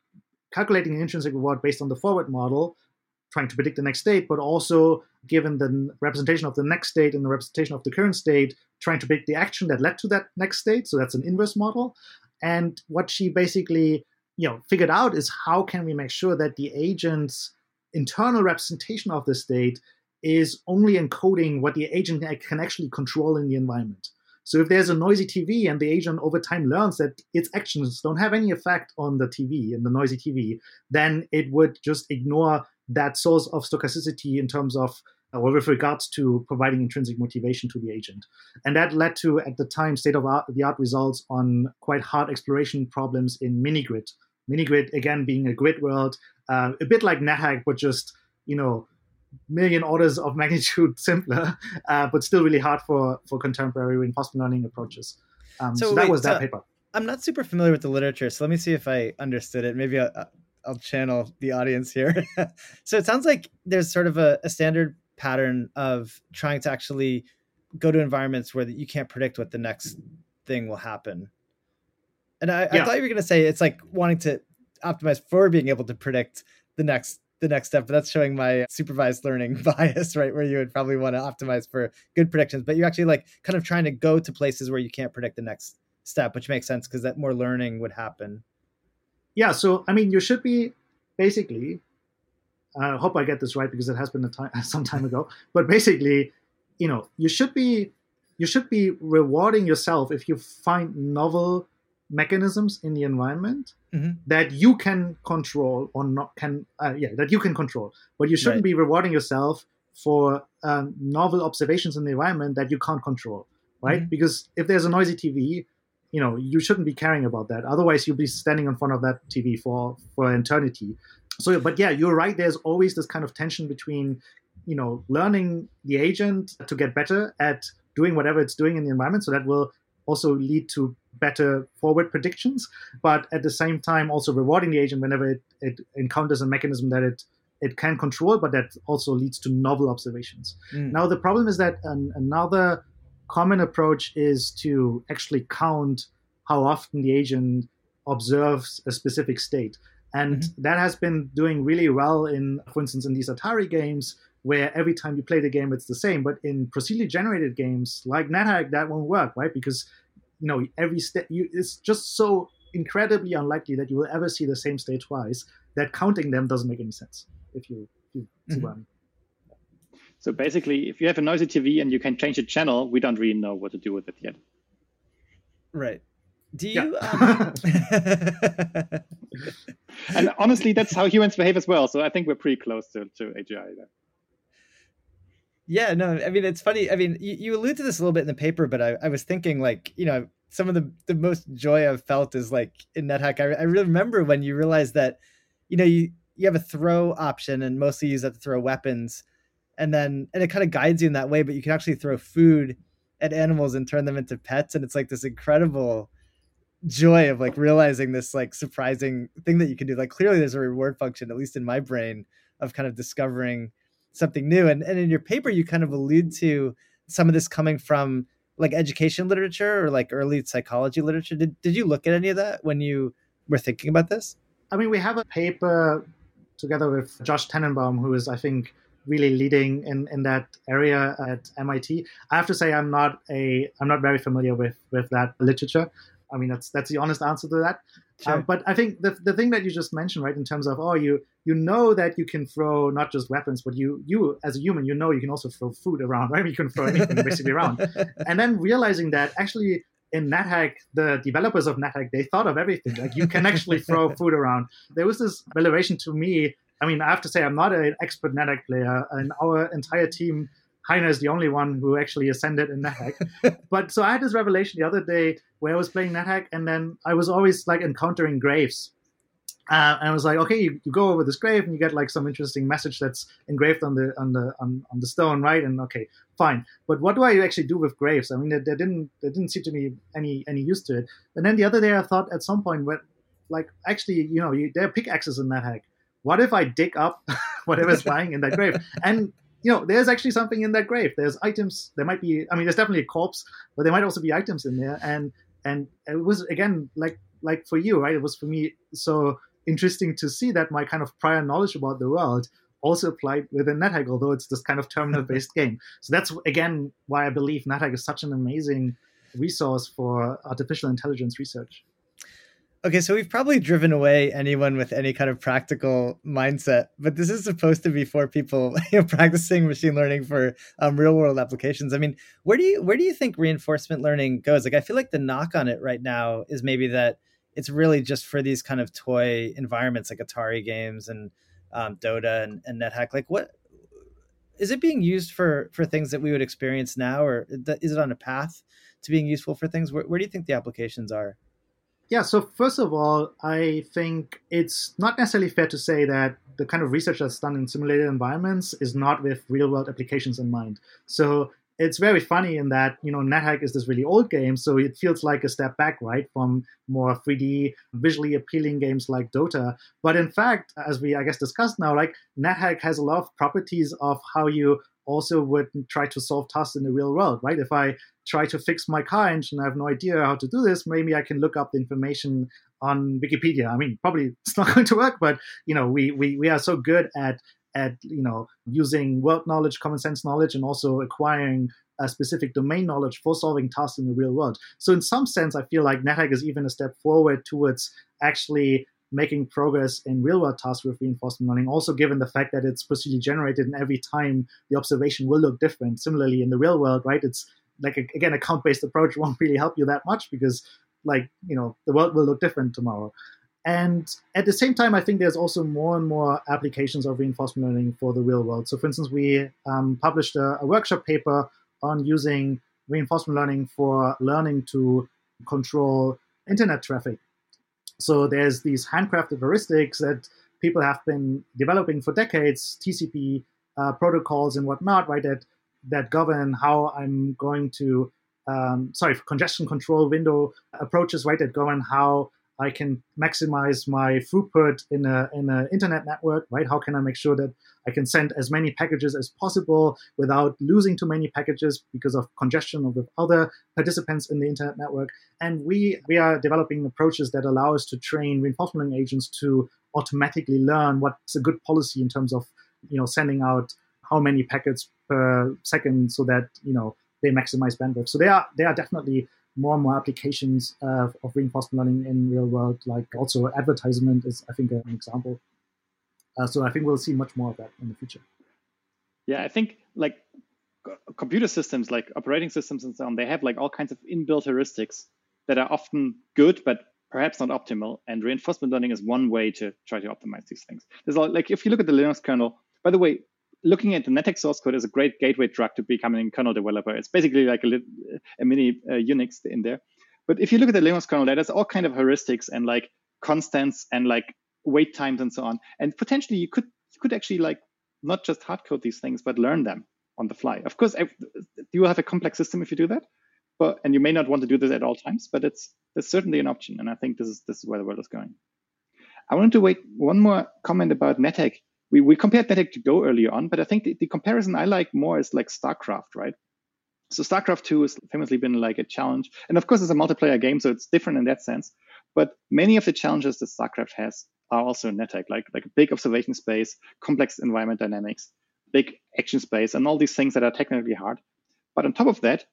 calculating an intrinsic reward based on the forward model trying to predict the next state, but also given the representation of the next state and the representation of the current state, trying to predict the action that led to that next state. So that's an inverse model. And what she basically, you know, figured out is how can we make sure that the agent's internal representation of the state is only encoding what the agent can actually control in the environment. So if there's a noisy TV and the agent over time learns that its actions don't have any effect on the TV and the noisy TV, then it would just ignore that source of stochasticity in terms of uh, or with regards to providing intrinsic motivation to the agent. And that led to, at the time, state of the art results on quite hard exploration problems in Minigrid. Minigrid, again, being a grid world, uh, a bit like NetHack, but just, you know, million orders of magnitude simpler, uh, but still really hard for, for contemporary reinforcement learning approaches. Um, so, so, that wait, was that so paper. I'm not super familiar with the literature, so let me see if I understood it. Maybe I'll, I'll channel the audience here. so it sounds like there's sort of a, a, standard pattern of trying to actually go to environments where you can't predict what the next thing will happen. And I, yeah. I thought you were going to say it's like wanting to optimize for being able to predict the next the next step, but that's showing my supervised learning bias, right? Where you would probably want to optimize for good predictions, but you're actually like kind of trying to go to places where you can't predict the next step, which makes sense because that more learning would happen yeah, so I mean, you should be basically. I hope I get this right because it has been a time some time ago. But basically, you know, you should be you should be rewarding yourself if you find novel mechanisms in the environment mm-hmm. that you can control or not can uh, yeah that you can control but you shouldn't right. be rewarding yourself for um, novel observations in the environment that you can't control right mm-hmm. because if there's a noisy tv you know you shouldn't be caring about that otherwise you'll be standing in front of that tv for for eternity so but yeah you're right there's always this kind of tension between you know learning the agent to get better at doing whatever it's doing in the environment so that will also lead to better forward predictions but at the same time also rewarding the agent whenever it, it encounters a mechanism that it it can control but that also leads to novel observations mm. now the problem is that an, another common approach is to actually count how often the agent observes a specific state. And mm-hmm. that has been doing really well in, for instance, in these Atari games, where every time you play the game, it's the same. But in procedurally generated games like NetHack, that won't work, right? Because you know every step, it's just so incredibly unlikely that you will ever see the same state twice that counting them doesn't make any sense. If you, if you see mm-hmm. what I mean. So basically, if you have a noisy TV and you can change the channel, we don't really know what to do with it yet. Right. Do you? Yeah. Um... and honestly, that's how humans behave as well. So I think we're pretty close to, to AGI there. Yeah, no, I mean, it's funny. I mean, you, you allude to this a little bit in the paper, but I, I was thinking like, you know, some of the, the most joy I've felt is like in NetHack. I, I remember when you realize that, you know, you, you have a throw option and mostly use that to throw weapons and then and it kind of guides you in that way but you can actually throw food at animals and turn them into pets and it's like this incredible joy of like realizing this like surprising thing that you can do like clearly there's a reward function at least in my brain of kind of discovering something new and, and in your paper you kind of allude to some of this coming from like education literature or like early psychology literature did, did you look at any of that when you were thinking about this i mean we have a paper together with josh tenenbaum who is i think really leading in, in that area at MIT. I have to say I'm not a I'm not very familiar with with that literature. I mean that's that's the honest answer to that. Sure. Um, but I think the the thing that you just mentioned, right, in terms of oh you you know that you can throw not just weapons, but you you as a human, you know you can also throw food around, right? You can throw anything basically around. And then realizing that actually in NetHack, the developers of NetHack, they thought of everything. Like you can actually throw food around. There was this revelation to me. I mean, I have to say, I'm not an expert NetHack player, and our entire team, Heiner is the only one who actually ascended in NetHack. but so I had this revelation the other day where I was playing NetHack, and then I was always like encountering graves uh, and I was like, okay, you, you, go over this grave and you get like some interesting message that's engraved on the on the on, on the stone, right? And okay, fine. But what do I actually do with graves? I mean, there, there didn't there didn't seem to me any any use to it. And then the other day, I thought at some point, when like actually, you know, you, there are pickaxes in NetHack. What if I dig up whatever's lying in that grave? And you know, there's actually something in that grave. There's items. There might be. I mean, there's definitely a corpse, but there might also be items in there. And and it was again like like for you, right? It was for me so interesting to see that my kind of prior knowledge about the world also applied within NetHack, although it's this kind of terminal-based game. So that's again why I believe NetHack is such an amazing resource for artificial intelligence research. Okay, so we've probably driven away anyone with any kind of practical mindset, but this is supposed to be for people you know, practicing machine learning for um, real world applications. I mean, where do you where do you think reinforcement learning goes? Like, I feel like the knock on it right now is maybe that it's really just for these kind of toy environments like Atari games and um, Dota and, and NetHack. Like, what is it being used for for things that we would experience now, or is it on a path to being useful for things? Where, where do you think the applications are? Yeah, so first of all, I think it's not necessarily fair to say that the kind of research that's done in simulated environments is not with real world applications in mind. So it's very funny in that you know NetHack is this really old game, so it feels like a step back, right, from more 3D, visually appealing games like Dota. But in fact, as we I guess discussed now, like NetHack has a lot of properties of how you also would try to solve tasks in the real world, right? If I try to fix my car engine, I have no idea how to do this. Maybe I can look up the information on Wikipedia. I mean, probably it's not going to work, but you know, we we we are so good at at you know using world knowledge, common sense knowledge, and also acquiring a specific domain knowledge for solving tasks in the real world. So in some sense, I feel like NetHack is even a step forward towards actually making progress in real world tasks with reinforcement learning. Also, given the fact that it's procedurally generated, and every time the observation will look different. Similarly, in the real world, right? It's like a, again, a count based approach won't really help you that much because, like you know, the world will look different tomorrow. And at the same time, I think there's also more and more applications of reinforcement learning for the real world. So, for instance, we um, published a, a, workshop paper on using reinforcement learning for learning to control internet traffic. So, there's these handcrafted heuristics that people have been developing for decades, TCP uh, protocols and whatnot, right? That that govern how I'm going to, um, sorry, congestion control window approaches, right? That govern how I can maximize my throughput in a in an internet network, right? How can I make sure that I can send as many packages as possible without losing too many packages because of congestion with other participants in the internet network? And we we are developing approaches that allow us to train reinforcement learning agents to automatically learn what's a good policy in terms of you know sending out how many packets per second so that you know they maximize bandwidth. So they are they are definitely more and more applications uh, of reinforcement learning in real world, like also advertisement is, I think, an example. Uh, so I think we'll see much more of that in the future. Yeah, I think like computer systems, like operating systems and so on, they have like all kinds of inbuilt heuristics that are often good, but perhaps not optimal. And reinforcement learning is one way to try to optimize these things. There's all, like if you look at the Linux kernel, by the way, looking at the NetHack source code is a great gateway drug to becoming a kernel developer. It's basically like a, a mini uh, Unix in there. But if you look at the Linux kernel, there's all kind of heuristics and like constants and like wait times and so on. And potentially you could you could actually like not just hard code these things, but learn them on the fly. Of course, you will have a complex system if you do that, but and you may not want to do this at all times. But it's it's certainly an option, and I think this is this is where the world is going. I wanted to wait one more comment about NetHack we, we compared NetHack to Go earlier on, but I think the, the comparison I like more is like StarCraft, right? So StarCraft 2 has famously been like a challenge. And of course, it's a multiplayer game, so it's different in that sense. But many of the challenges that StarCraft has are also in NetHack, like, like a big observation space, complex environment dynamics, big action space, and all these things that are technically hard. But on top of that,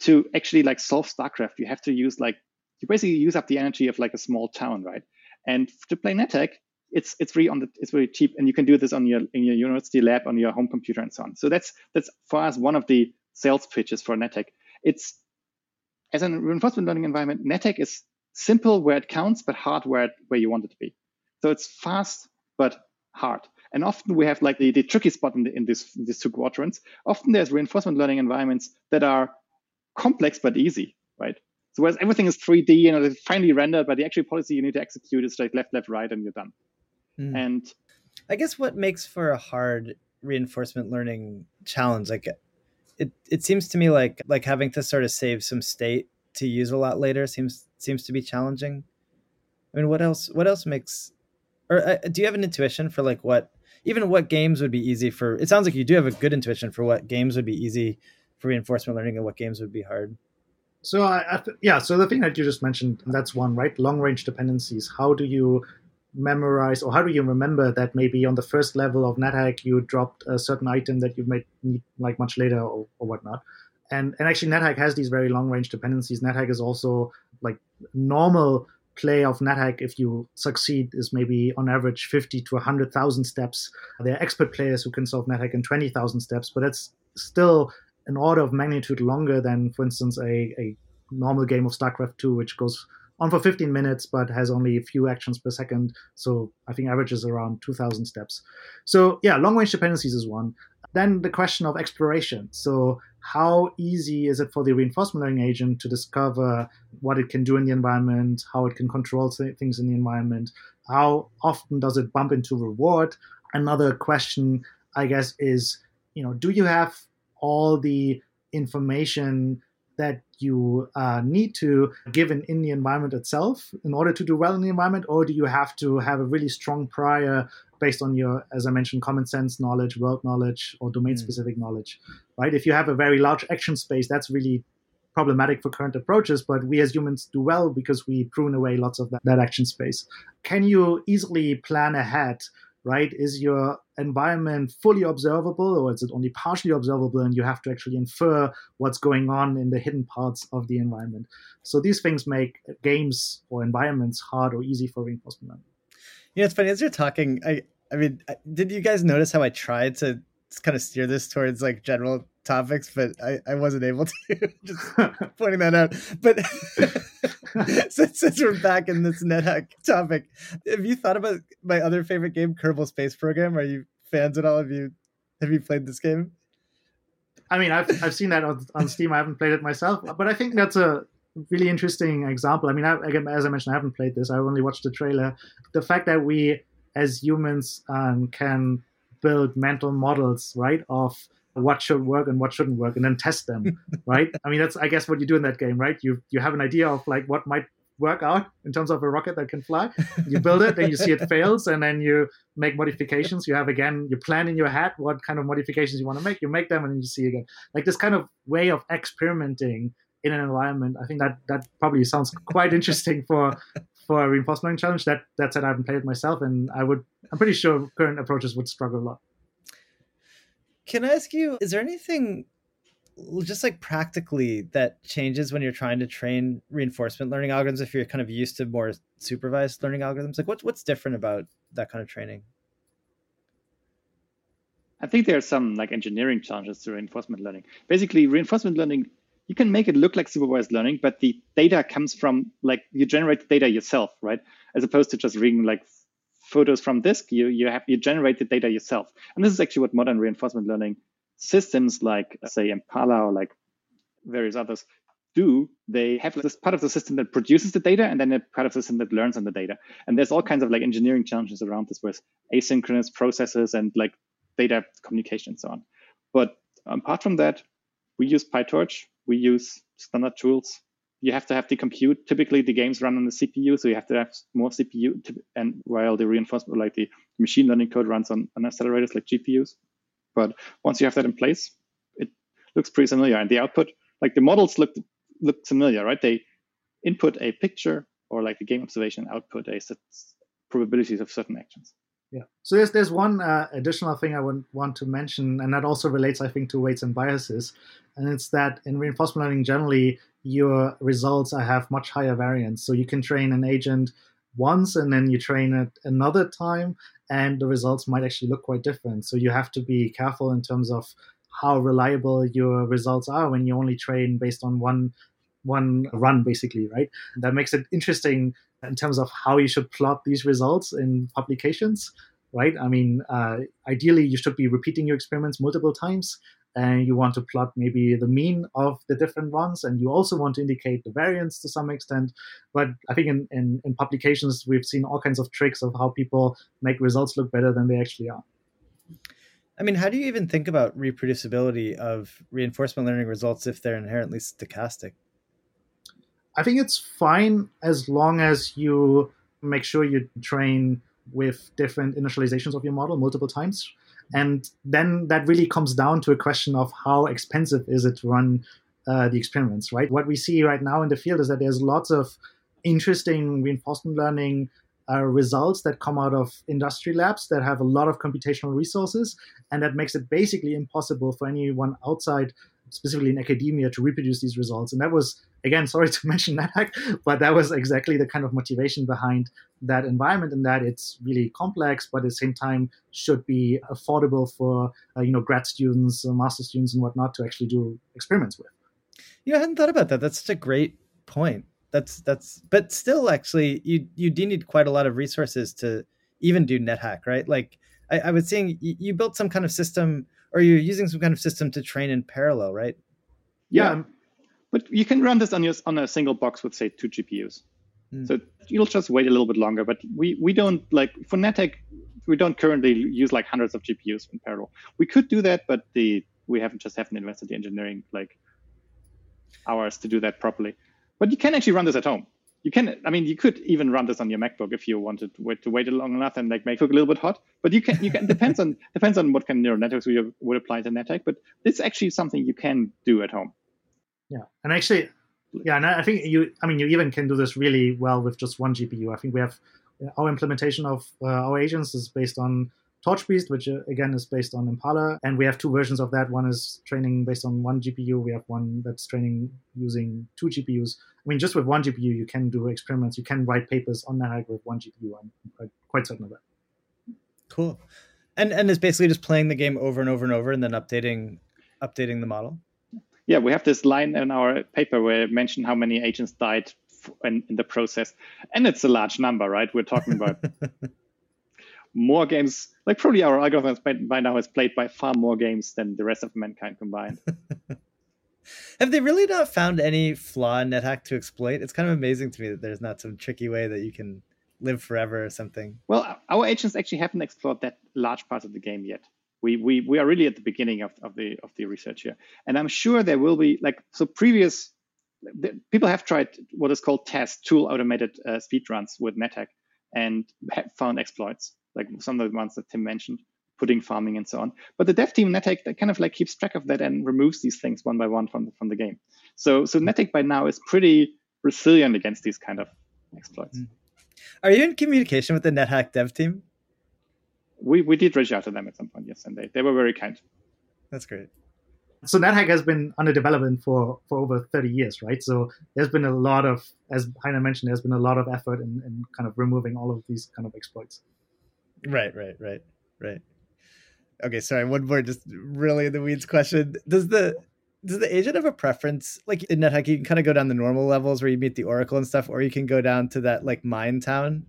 to actually like solve StarCraft, you have to use like, you basically use up the energy of like a small town, right? And to play NetHack, it's it's free on the it's very cheap, and you can do this on your in your university lab on your home computer and so on. So that's that's for us one of the sales pitches for NetHack. It's as a reinforcement learning environment, NetHack is simple where it counts, but hard where it, where you want it to be. So it's fast but hard. And often we have like the, the tricky spot in, the, in, this, in these two quadrants. Often there's reinforcement learning environments that are complex but easy, right? So whereas everything is 3D, you know, it's finely rendered, but the actual policy you need to execute is like left, left, right, and you're done. Mm. And I guess what makes for a hard reinforcement learning challenge, like it, it seems to me like like having to sort of save some state to use a lot later seems seems to be challenging. I mean, what else? What else makes? Or uh, do you have an intuition for like what even what games would be easy for? It sounds like you do have a good intuition for what games would be easy for reinforcement learning and what games would be hard. So I, I yeah, so the thing that you just mentioned, that's one, right? Long range dependencies. How do you memorize or how do you remember that maybe on the first level of NetHack you dropped a certain item that you might need like much later or, or whatnot? And and actually NetHack has these very long range dependencies. NetHack is also like normal play of NetHack, if you succeed, is maybe on average 50 to 100,000 steps. There are expert players who can solve NetHack in 20,000 steps, but that's still an order of magnitude longer than, for instance, a, a normal game of StarCraft 2, which goes on for 15 minutes but has only a few actions per second. So I think averages around 2,000 steps. So yeah, long range dependencies is one. Then the question of exploration. So how easy is it for the reinforcement learning agent to discover what it can do in the environment, how it can control things in the environment? How often does it bump into reward? Another question, I guess, is you know, do you have all the information that you uh, need to given in the environment itself in order to do well in the environment, or do you have to have a really strong prior based on your, as I mentioned, common sense knowledge, world knowledge, or domain specific mm. knowledge, right? If you have a very large action space, that's really problematic for current approaches, but we as humans do well because we prune away lots of that, that action space. Can you easily plan ahead right? Is your environment fully observable or is it only partially observable and you have to actually infer what's going on in the hidden parts of the environment? So these things make games or environments hard or easy for reinforcement learning. Yeah, it's funny as you're talking. I, I mean, did you guys notice how I tried to kind of steer this towards like general topics, but I, I wasn't able to. Just pointing that out. But since, since we're back in this NetHack topic, have you thought about my other favorite game, Kerbal Space Program? Are you fans at all? Have you have you played this game? I mean, I've I've seen that on, on Steam. I haven't played it myself, but I think that's a really interesting example. I mean, I, again, as I mentioned, I haven't played this. I only watched the trailer. The fact that we, as humans, um, can build mental models, right, of what should work and what shouldn't work and then test them right? I mean that's i guess what you do in that game right? You you have an idea of like what might work out in terms of a rocket that can fly. You build it then you see it fails and then you make modifications. You have again you plan in your head what kind of modifications you want to make. You make them and you see again. Like this kind of way of experimenting in an environment i think that that probably sounds quite interesting for for a reinforcement challenge. That that said i haven't played it myself and i would i'm pretty sure current approaches would struggle a lot can I ask you, is there anything just like practically that changes when you're trying to train reinforcement learning algorithms if you're kind of used to more supervised learning algorithms? Like what's what's different about that kind of training? I think there are some like engineering challenges to reinforcement learning. Basically, reinforcement learning you can make it look like supervised learning, but the data comes from like you generate the data yourself, right? As opposed to just reading like photos from disk, you you have you generate the data yourself. And this is actually what modern reinforcement learning systems like uh, say Impala or like various others do. They have this part of the system that produces the data and then a part of the system that learns on the data. And there's all kinds of like engineering challenges around this with asynchronous processes and like data communication and so on. But apart from that, we use PyTorch, we use standard tools you have to have the compute. Typically, the games run on the CPU, so you have to have more CPU. To, and while the reinforcement, like the machine learning code, runs on, on accelerators like GPUs. But once you have that in place, it looks pretty familiar. And the output, like the models look look familiar, right? They input a picture or like the game observation, output a set probabilities of certain actions. Yeah. So there's there's one uh, additional thing I would want to mention, and that also relates, I think, to weights and biases, and it's that in reinforcement learning generally, your results have much higher variance. So you can train an agent once and then you train it another time and the results might actually look quite different so you have to be careful in terms of how reliable your results are when you only train based on one one run basically right? That makes it interesting in terms of how you should plot these results in publications right? I mean uh, ideally you should be repeating your experiments multiple times and you want to plot maybe the mean of the different runs and you also want to indicate the variance to some extent. But i think in, in, in, publications we've seen all kinds of tricks of how people make results look better than they actually are. I mean how do you even think about reproducibility of reinforcement learning results if they're inherently stochastic i think it's fine as long as you make sure you train with different initializations of your model multiple times and then that really comes down to a question of how expensive is it to run uh, the experiments, right? What we see right now in the field is that there's lots of interesting reinforcement learning uh, results that come out of industry labs that have a lot of computational resources, and that makes it basically impossible for anyone outside specifically in academia to reproduce these results. And that was, again, sorry to mention NetHack, but that was exactly the kind of motivation behind that environment and that it's really complex, but at the same time should be affordable for, uh, you know, grad students, uh, master students and whatnot to actually do experiments with. You know, I hadn't thought about that. That's such a great point. That's, that's, but still actually you, you do need quite a lot of resources to even do NetHack, right? Like I, I was seeing you built some kind of system or you're using some kind of system to train in parallel, right? Yeah, yeah. but you can run this on your on a single box with say two GPUs. Mm. So you'll just wait a little bit longer. But we we don't like for NetHack, we don't currently use like hundreds of GPUs in parallel. We could do that, but the we haven't just haven't invested the engineering like hours to do that properly. But you can actually run this at home you can i mean you could even run this on your macbook if you wanted to wait, to wait long enough and like make it a little bit hot. But you can you can depends on depends on what kind of neural networks you would apply to NetHack but it's actually something you can do at home. Yeah. And actually yeah and i think you i mean you even can do this really well with just one gpu i think we have our implementation of uh, our agents is based on TorchBeast, which uh, again is based on Impala, and we have two versions of that. One is training based on one GPU. We have one that's training using two GPUs. I mean, just with one GPU, you can do experiments. You can write papers on NetHack with one GPU. I'm quite, quite certain of that. Cool, and and it's basically just playing the game over and over and over, and then updating updating the model. Yeah, we have this line in our paper where it mentioned how many agents died in, in the process, and it's a large number, right? We're talking about more games. Like probably our algorithm by, now has played by far more games than the rest of mankind combined. Have they really not found any flaw in NetHack to exploit? It's kind of amazing to me that there's not some tricky way that you can live forever or something. Well, our agents actually haven't explored that large part of the game yet. We, we, we are really at the beginning of, of the of the research here, and I'm sure there will be like so previous people have tried what is called test tool automated uh, speed runs with NetHack and have found exploits like some of the ones that Tim mentioned, pudding farming and so on. But the dev team NetHack kind of like keeps track of that and removes these things one by one from the, from the game. So so NetHack by now is pretty resilient against these kind of exploits. Hmm. Are you in communication with the NetHack dev team? We we did reach out to them at some point, yes, and they, they were very kind. That's great. So NetHack has been under development for, for over 30 years, right? So there's been a lot of, as Heiner mentioned, there's been a lot of effort in, in kind of removing all of these kind of exploits. Right, right, right, right. Okay, sorry. One more, just really in the weeds question. Does the does the agent have a preference? Like in NetHack, you can kind of go down the normal levels where you meet the Oracle and stuff, or you can go down to that like mine town.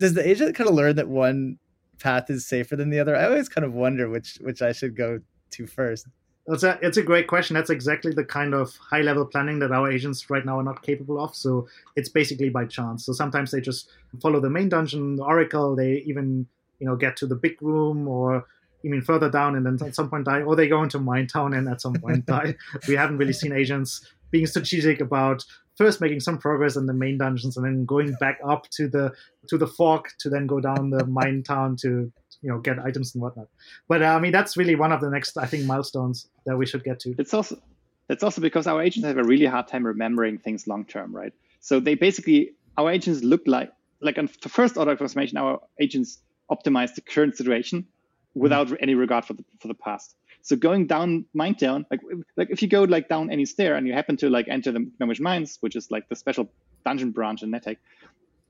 Does the agent kind of learn that one path is safer than the other? I always kind of wonder which which I should go to first. It's a, it's a great question. That's exactly the kind of high level planning that our agents right now are not capable of. So it's basically by chance. So sometimes they just follow the main dungeon, the Oracle. They even you know get to the big room or even further down and then at some point die or they go into mine town and at some point die. We haven't really seen agents being strategic about first making some progress in the main dungeons and then going back up to the to the fork to then go down the mine town to you know get items and whatnot. But uh, i mean that's really one of the next i think milestones that we should get to. It's also it's also because our agents have a really hard time remembering things long term right? So they basically our agents look like like on the first order of approximation our agents optimize the current situation without mm-hmm. any regard for the for the past. So going down mine town, like like if you go like down any stair and you happen to like enter the Gnomish Mines, which is like the special dungeon branch in NetHack,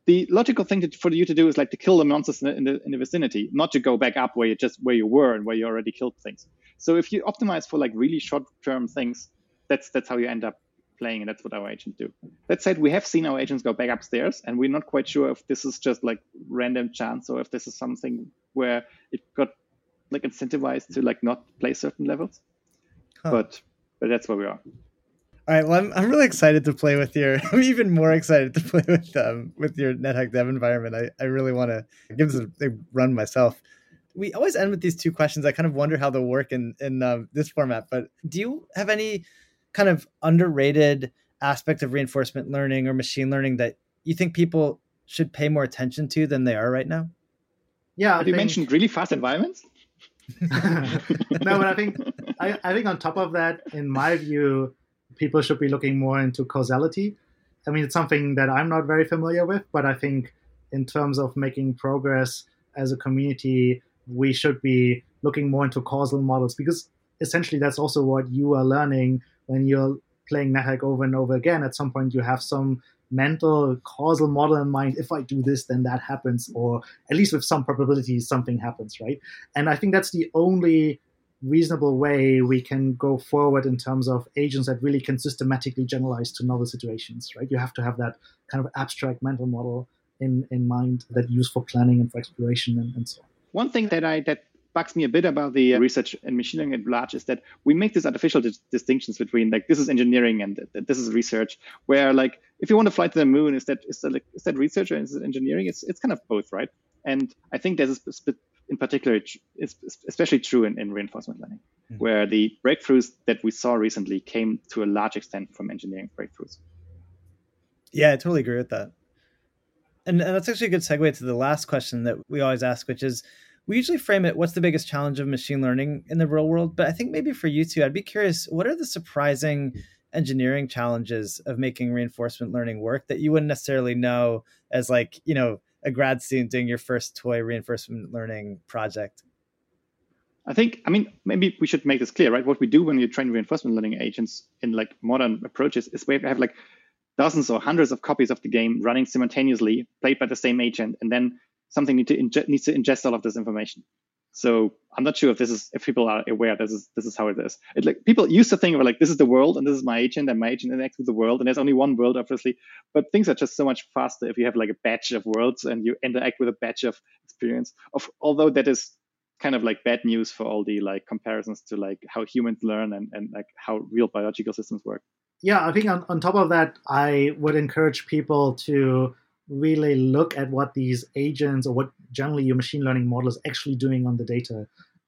the logical thing to, for you to do is like to kill the monsters in the, in the vicinity, not to go back up where you just where you were and where you already killed things. So if you optimize for like really short term things, that's that's how you end up playing, and that's what our agents do. That said, we have seen our agents go back upstairs, and we're not quite sure if this is just like random chance or if this is something where it got like incentivized to like not play certain levels. Huh. But but that's where we are. All right. Well, I'm, I'm really excited to play with your. I'm even more excited to play with um with your NetHack Dev environment. I, I really want to give this a, a, run myself. We always end with these two questions. I kind of wonder how they'll work in in uh, this format. But do you have any kind of underrated aspect of reinforcement learning or machine learning that you think people should pay more attention to than they are right now? Yeah, have you mentioned really fast environments? no, but I think I, I think on top of that, in my view, people should be looking more into causality. I mean, it's something that I'm not very familiar with, but I think in terms of making progress as a community, we should be looking more into causal models because essentially that's also what you are learning when you're playing NetHack over and over again. At some point, you have some mental causal model in mind. If I do this, then that happens, or at least with some probability, something happens, right? And I think that's the only reasonable way we can go forward in terms of agents that really can systematically generalize to novel situations, right? You have to have that kind of abstract mental model in, in mind that you use for planning and for exploration and, and so on. One thing that I that bugs me a bit about the research and machine learning at large is that we make these artificial dis- distinctions between like this is engineering and this is research. Where like if you want to fly to the moon, is that is that like, is that research or is it engineering? It's it's kind of both, right? And I think there's a sp- in particular, it's especially true in, in reinforcement learning, mm-hmm. where the breakthroughs that we saw recently came to a large extent from engineering breakthroughs. Yeah, I totally agree with that. And, and that's actually a good segue to the last question that we always ask, which is we usually frame it what's the biggest challenge of machine learning in the real world? But I think maybe for you two, I'd be curious what are the surprising hmm. engineering challenges of making reinforcement learning work that you wouldn't necessarily know as like, you know, a grad student doing your first toy reinforcement learning project? I think, I mean, maybe we should make this clear, right? What we do when you train reinforcement learning agents in like modern approaches is we have like dozens or hundreds of copies of the game running simultaneously, played by the same agent, and then something need to inge- needs to ingest all of this information. So I'm not sure if this is if people are aware this is this is how it is. It, like people used to think of like this is the world and this is my agent and my agent interacts with the world and there's only one world obviously, but things are just so much faster if you have like a batch of worlds and you interact with a batch of experience. Of although that is kind of like bad news for all the like comparisons to like how humans learn and, and like how real biological systems work. Yeah, I think on, on top of that, I would encourage people to really look at what these agents or what generally your machine learning model is actually doing on the data.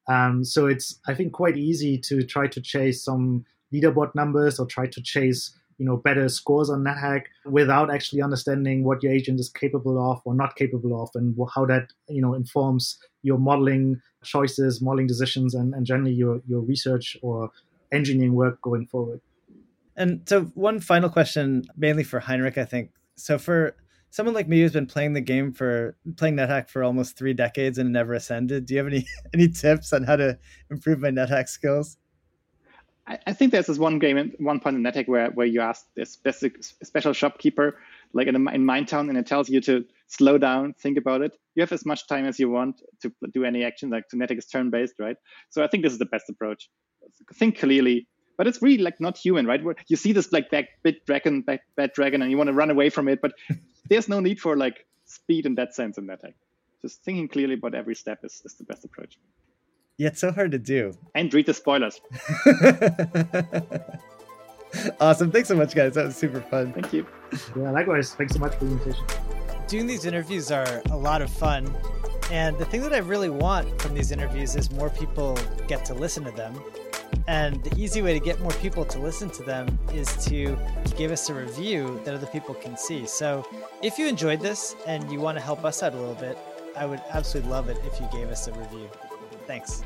Um, so it's I think quite easy to try to chase some leaderboard numbers or try to chase you know better scores on NetHack without actually understanding what your agent is capable of or not capable of and how that you know informs your modeling choices, modeling decisions, and, and generally your your research or engineering work going forward. And so one final question, mainly for Heinrich, I think. So for someone like me who's been playing the game for playing NetHack for almost three decades and never ascended, do you have any any tips on how to improve my NetHack skills? I, I think there's this one game, one point in NetHack where where you ask this specific, special shopkeeper, like in, in Minetown, and it tells you to slow down, think about it. You have as much time as you want to do any action. Like NetHack is turn based, right? So I think this is the best approach. Think clearly, but it's really like not human, right? Where you see this like bad, big dragon, bad, bad dragon, and you want to run away from it, but there's no need for like speed in that sense in that NetHack. Just thinking clearly about every step is, is the best approach. Yeah, it's so hard to do. And read the spoilers. awesome. Thanks so much, guys. That was super fun. Thank you. Yeah, likewise. Thanks so much for the invitation. Doing these interviews are a lot of fun. And the thing that I really want from these interviews is more people get to listen to them and the easy way to get more people to listen to them is to give us a review that other people can see. So if you enjoyed this and you want to help us out a little bit, I would absolutely love it if you gave us a review. Thanks.